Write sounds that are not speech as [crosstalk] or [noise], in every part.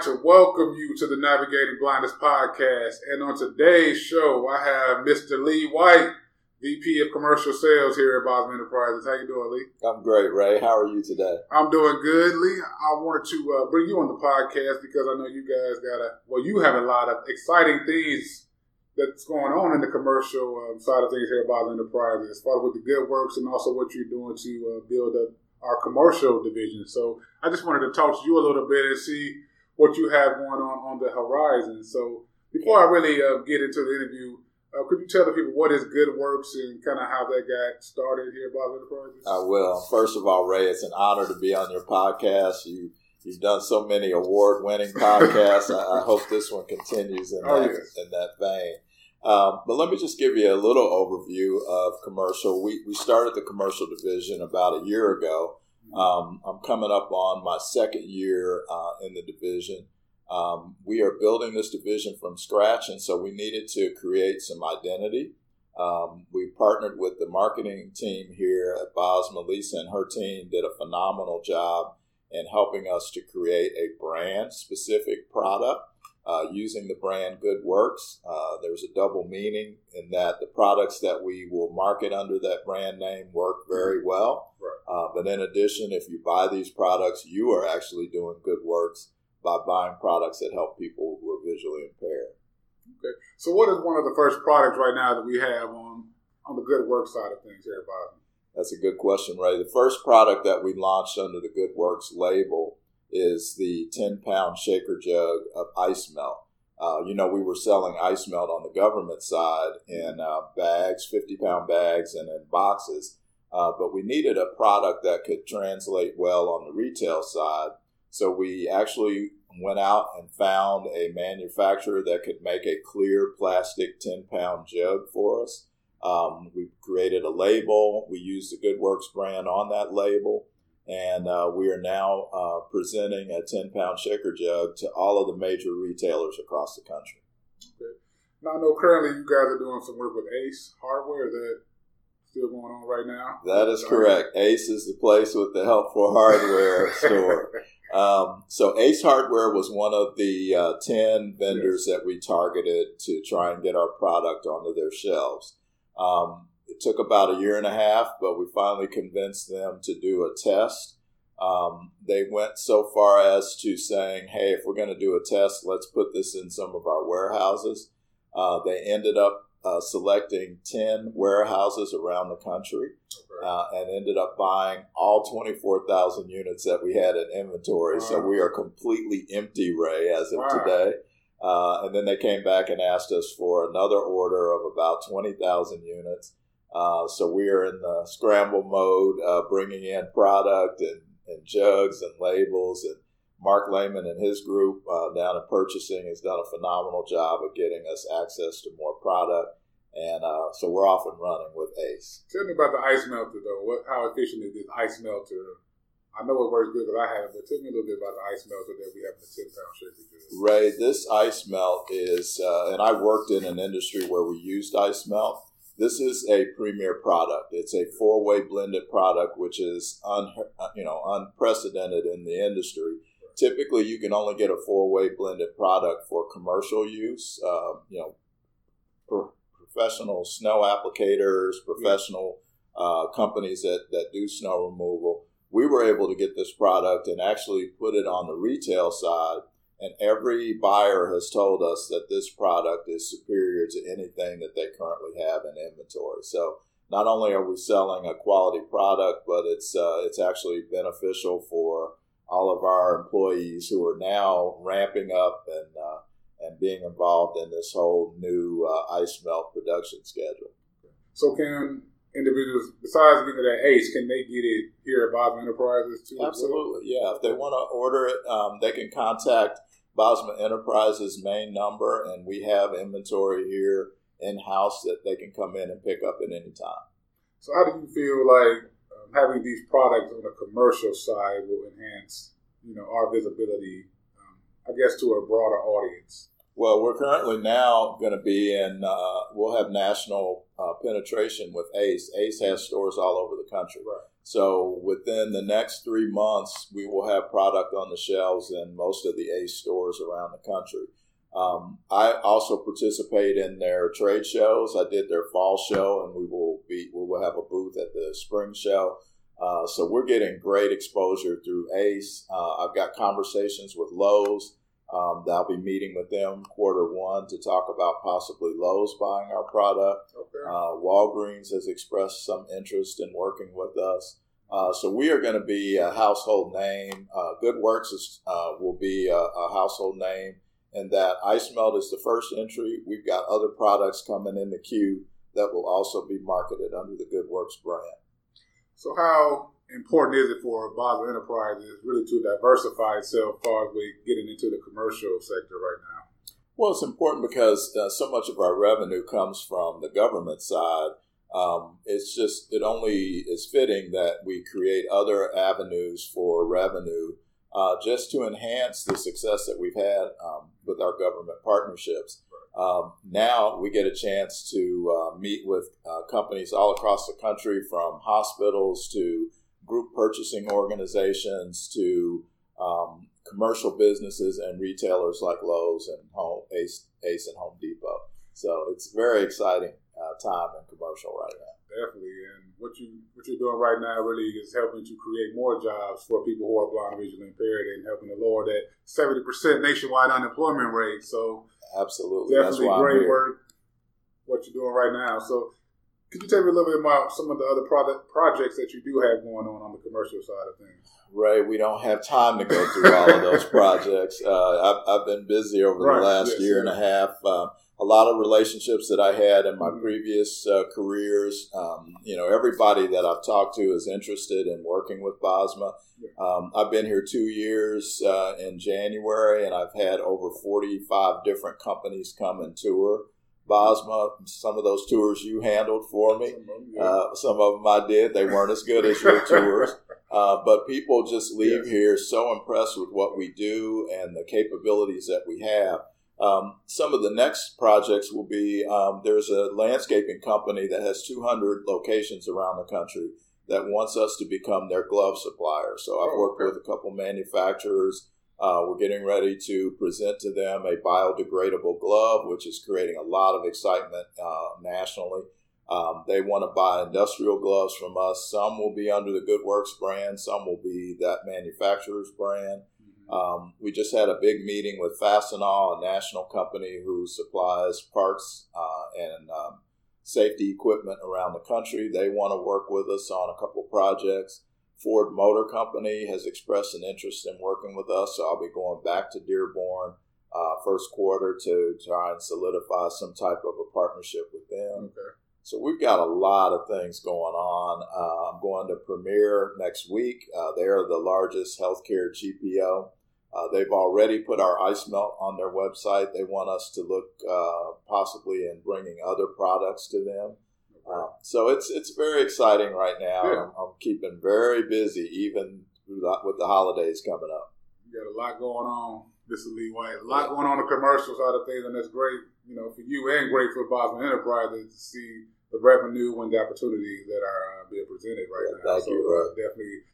like to welcome you to the Navigating Blindness podcast. And on today's show, I have Mr. Lee White, VP of Commercial Sales here at Bosma Enterprises. How you doing, Lee? I'm great, Ray. How are you today? I'm doing good, Lee. I wanted to uh, bring you on the podcast because I know you guys got a well, you have a lot of exciting things that's going on in the commercial um, side of things here at Bosma Enterprises, as far as with the good works and also what you're doing to uh, build up our commercial division. So I just wanted to talk to you a little bit and see what you have going on on the horizon. So before I really uh, get into the interview, uh, could you tell the people what is Good Works and kind of how that got started here at Bosma Enterprises? I will. First of all, Ray, it's an honor to be on your podcast. You you've done so many award winning podcasts. [laughs] I, I, hope this one continues in oh, that yes. in that vein. Um, but let me just give you a little overview of commercial. We we started the commercial division about a year ago. Um, I'm coming up on my second year uh, in the division. Um, we are building this division from scratch, and so we needed to create some identity. Um, we partnered with the marketing team here at Bosma. Lisa and her team did a phenomenal job in helping us to create a brand specific product uh, using the brand Good Works. Uh, there's a double meaning in that the products that we will market under that brand name work very well. Right. Uh, but in addition, if you buy these products, you are actually doing good works by buying products that help people who are visually impaired. Okay. So, what is one of the first products right now that we have on on the good Works side of things here, Bob? That's a good question, Ray. The first product that we launched under the Good Works label is the 10 pound shaker jug of ice melt. Uh, you know, we were selling ice melt on the government side in uh, bags, 50 pound bags, and in boxes. Uh, but we needed a product that could translate well on the retail side. So we actually went out and found a manufacturer that could make a clear plastic 10 pound jug for us. Um, we created a label. We used the Good Works brand on that label. And uh, we are now uh, presenting a 10 pound shaker jug to all of the major retailers across the country. Okay. Now, I know currently you guys are doing some work with Ace Hardware. Is that still going on right now? That is correct. Ace is the place with the helpful hardware [laughs] store. Um, so Ace Hardware was one of the uh, 10 vendors yes. that we targeted to try and get our product onto their shelves. Um, it took about a year and a half, but we finally convinced them to do a test. Um, they went so far as to saying, hey, if we're going to do a test, let's put this in some of our warehouses. Uh, they ended up uh, selecting 10 warehouses around the country uh, and ended up buying all 24,000 units that we had in inventory. Wow. So we are completely empty, Ray, as of wow. today. Uh, and then they came back and asked us for another order of about 20,000 units. Uh, so we are in the scramble mode, uh, bringing in product and, and, jugs and labels. And Mark Lehman and his group uh, down in purchasing has done a phenomenal job of getting us access to more product. And uh, so we're off and running with Ace. Tell me about the ice melter, though. What, how efficient is this ice melter? I know it works good because I have it, but tell me a little bit about the ice melter that we have in the 10 pound shaker. Ray, this ice melt is, uh, and I worked in an industry where we used ice melt. This is a premier product. It's a four way blended product, which is un, you know unprecedented in the industry. Typically, you can only get a four way blended product for commercial use. Uh, you know, professional snow applicators, professional uh, companies that, that do snow removal. We were able to get this product and actually put it on the retail side. And every buyer has told us that this product is superior to anything that they currently have in inventory. So not only are we selling a quality product, but it's uh, it's actually beneficial for all of our employees who are now ramping up and uh, and being involved in this whole new uh, ice melt production schedule. So, can individuals, besides getting that ACE, can they get it here at Bosma Enterprises too? Absolutely, yeah. If they want to order it, um, they can contact Bosma Enterprises main number, and we have inventory here in house that they can come in and pick up at any time. So, how do you feel like um, having these products on the commercial side will enhance, you know, our visibility I guess, to a broader audience? Well, we're currently now going to be in, uh, we'll have national uh, penetration with ACE. ACE has stores all over the country. Right. So within the next three months, we will have product on the shelves in most of the Ace stores around the country. Um, I also participate in their trade shows. I did their fall show, and we will be we will have a booth at the spring show. Uh, so we're getting great exposure through ACE. Uh, I've got conversations with Lowe's. Um, I'll be meeting with them quarter one to talk about possibly Lowe's buying our product. Okay. Uh, Walgreens has expressed some interest in working with us. Uh, so we are going to be a household name. Uh, Good Works is, uh, will be a, a, household name, and that ice melt is the first entry. We've got other products coming in the queue that will also be marketed under the Good Works brand. So how important is it for Bosma Enterprises really to diversify itself as far as we getting into the commercial sector right now? Well, it's important because uh, so much of our revenue comes from the government side. Um, it's just, it only is fitting that we create other avenues for revenue uh, just to enhance the success that we've had um, with our government partnerships. Um, now we get a chance to uh, meet with uh, companies all across the country from hospitals to group purchasing organizations to um, commercial businesses and retailers like Lowe's and Home Ace, Ace and Home Depot. So it's very exciting uh, time in commercial right now. Definitely, and what you what you're doing right now really is helping to create more jobs for people who are blind visually impaired, and helping to lower that seventy percent nationwide unemployment rate. So absolutely, definitely great work what you're doing right now. So could you tell me a little bit about some of the other product projects that you do have going on on the commercial side of things? Right, we don't have time to go through all of those [laughs] projects. Uh, I've, I've, been busy over right. the last yes, year yes. and a half. Uh, a lot of relationships that I had in my mm-hmm. previous uh, careers. Um, you know, everybody that I've talked to is interested in working with Bosma. Um, I've been here two years uh, in January, and I've had over 45 different companies come and tour. Bosma. Some of those tours you handled for me. Uh, some of them I did. They weren't as good as your [laughs] tours. Uh, but people just leave yes. here so impressed with what we do and the capabilities that we have. Um, some of the next projects will be um, there's a landscaping company that has 200 locations around the country that wants us to become their glove supplier. So I've oh, worked with a couple manufacturers uh, we're getting ready to present to them a biodegradable glove, which is creating a lot of excitement uh, nationally. Um, they want to buy industrial gloves from us. Some will be under the Good Works brand, some will be that manufacturer's brand. Mm-hmm. Um, we just had a big meeting with Fastenal, a national company who supplies parts uh, and um, safety equipment around the country. They want to work with us on a couple projects. Ford Motor Company has expressed an interest in working with us, so I'll be going back to Dearborn uh, first quarter to try and solidify some type of a partnership with them. Okay. So we've got a lot of things going on. Uh, I'm going to Premier next week. Uh, they are the largest healthcare GPO. Uh, they've already put our ice melt on their website. They want us to look uh, possibly in bringing other products to them. So it's it's very exciting right now. I'm, I'm, keeping very busy, even with the holidays coming up. You got a lot going on, Mr. Lee White. A lot going on the commercial side of things, and that's great. You know, for you and great for Bosma Enterprises to see the revenue and the opportunities that are uh, being presented right yeah, now. Thank so, you. Uh, definitely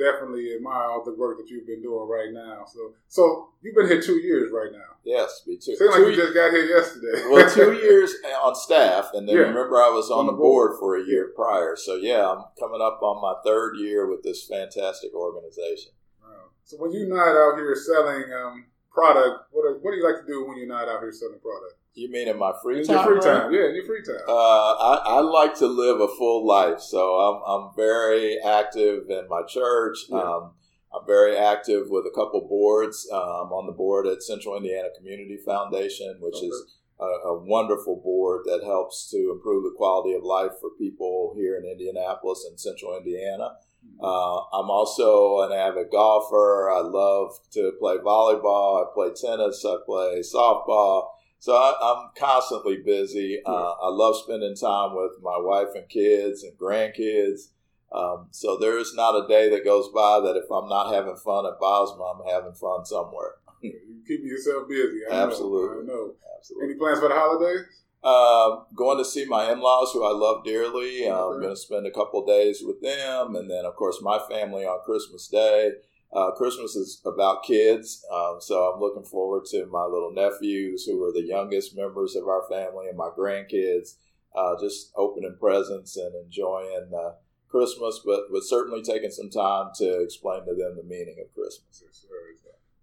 definitely admire all the work that you've been doing right now. So, so you've been here two years right now. Yes, me too. Seems like you just got here yesterday. well, two [laughs] years on staff, and then yeah. remember I was on, on the board. board. for a year prior. So yeah, I'm coming up on my third year with this fantastic organization. Wow. So when you're not out here selling um, product, what, are, what do you like to do when you're not out here selling product? You mean in my free in time? Your free time, yeah, in your free time. Uh, I, I, like to live a full life, so I'm, I'm very active in my church. Yeah. Um, I'm very active with a couple boards. Um, on the board at Central Indiana Community Foundation, which okay. is a, a, wonderful board that helps to improve the quality of life for people here in Indianapolis and Central Indiana. Hmm. Uh, I'm also an avid golfer. I love to play volleyball. I play tennis. I play softball. So I, am constantly busy. Uh, I love spending time with my wife and kids and grandkids. Um, so there is not a day that goes by that if I'm not having fun at Bosma, I'm having fun somewhere. [laughs] you keep yourself busy. I Absolutely. Know, I know. Absolutely. Any plans for the holidays? Uh, going to see my in-laws, who I love dearly. Okay. I'm going to spend a couple days with them, and then, of course, my family on Christmas Day. Uh, Christmas is about kids, um, so I'm looking forward to my little nephews, who are the youngest members of our family, and my grandkids, uh, just opening presents and enjoying uh, Christmas, but but certainly taking some time to explain to them the meaning of Christmas. Yes, sir.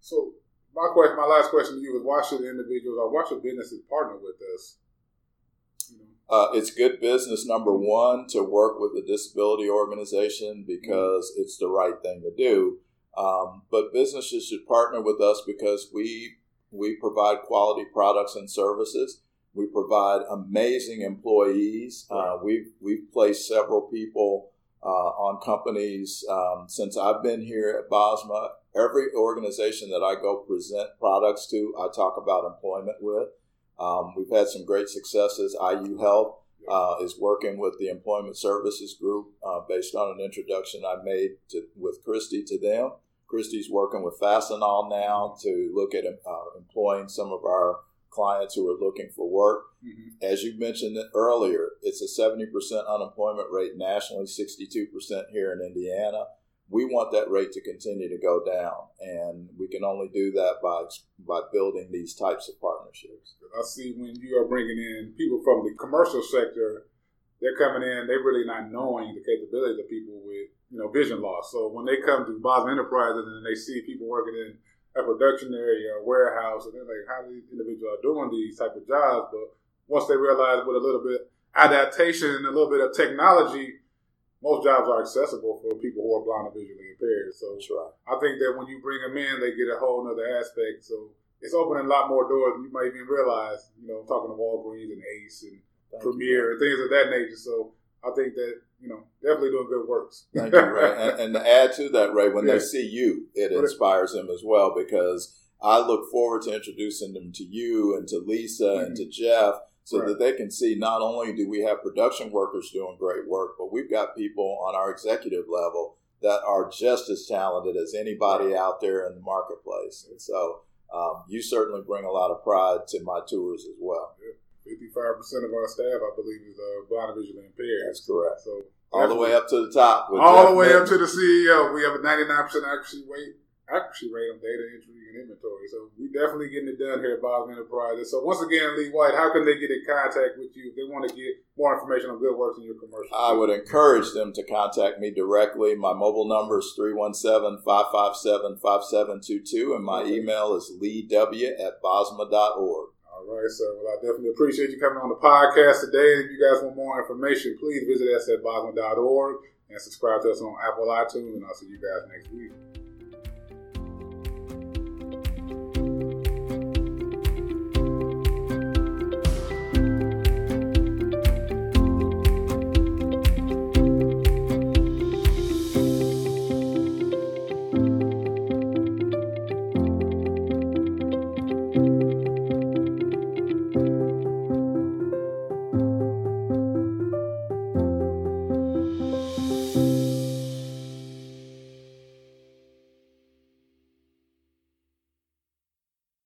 So my question, my last question to you is: Why should individuals or why should businesses partner with us? Uh, it's good business, number one, to work with a disability organization because it's the right thing to do. Um, but businesses should partner with us because we we provide quality products and services. We provide amazing employees. Uh, we've we've placed several people uh, on companies um, since I've been here at Bosma. Every organization that I go present products to, I talk about employment with. Um, we've had some great successes. IU Health uh, is working with the Employment Services Group uh, based on an introduction I made to, with Christy to them. Christy's working with Fastenal now to look at uh, employing some of our clients who are looking for work. Mhm. As you mentioned earlier, it's a 70% unemployment rate nationally, 62% here in Indiana. We want that rate to continue to go down, and we can only do that by by building these types of partnerships. I see when you are bringing in people from the commercial sector, they're coming in, they're really not knowing the capabilities of people with, you know, vision loss. So when they come to Bosma Enterprises and they see people working in a production area or warehouse, and they're like, how these individuals are doing these type of jobs. But once they realize with a little bit adaptation and a little bit of technology, most jobs are accessible for people who are blind or visually impaired. So That's right. I think that when you bring them in, they get a whole other aspect. So it's opening a lot more doors than you might even realize. You know, talking to Walgreens and Ace and Thank you. Premier and things of that nature. So I think that you know definitely doing good works. Thank you, Ray. [laughs] And, and to add to that, Ray, when Yeah. they see you, it inspires them as well because I look forward to introducing them to you and to Lisa and mm-hmm. to Jeff so. Right. that they can see not only do we have production workers doing great work, but we've got people on our executive level that are just as talented as anybody out there in the marketplace. And so um, you certainly bring a lot of pride to my tours as well. Fifty-five percent of our staff, I believe, is uh, blind or visually impaired. That's correct. So All the way up to the top. all Jeff the way up to the CEO. We have a ninety-nine percent accuracy rate. Accuracy rate on data entry and inventory. So we definitely getting it done here at Bosma Enterprises. So once again, Lee White, how can they get in contact with you if they want to get more information on Good Works in your commercial? I would encourage them to contact me directly. My mobile number is 317 557 5722, and my email is leew at bosma.org. All right, sir. Well, I definitely appreciate you coming on the podcast today. If you guys want more information, please visit us at bosma.org and subscribe to us on Apple iTunes, and I'll see you guys next week.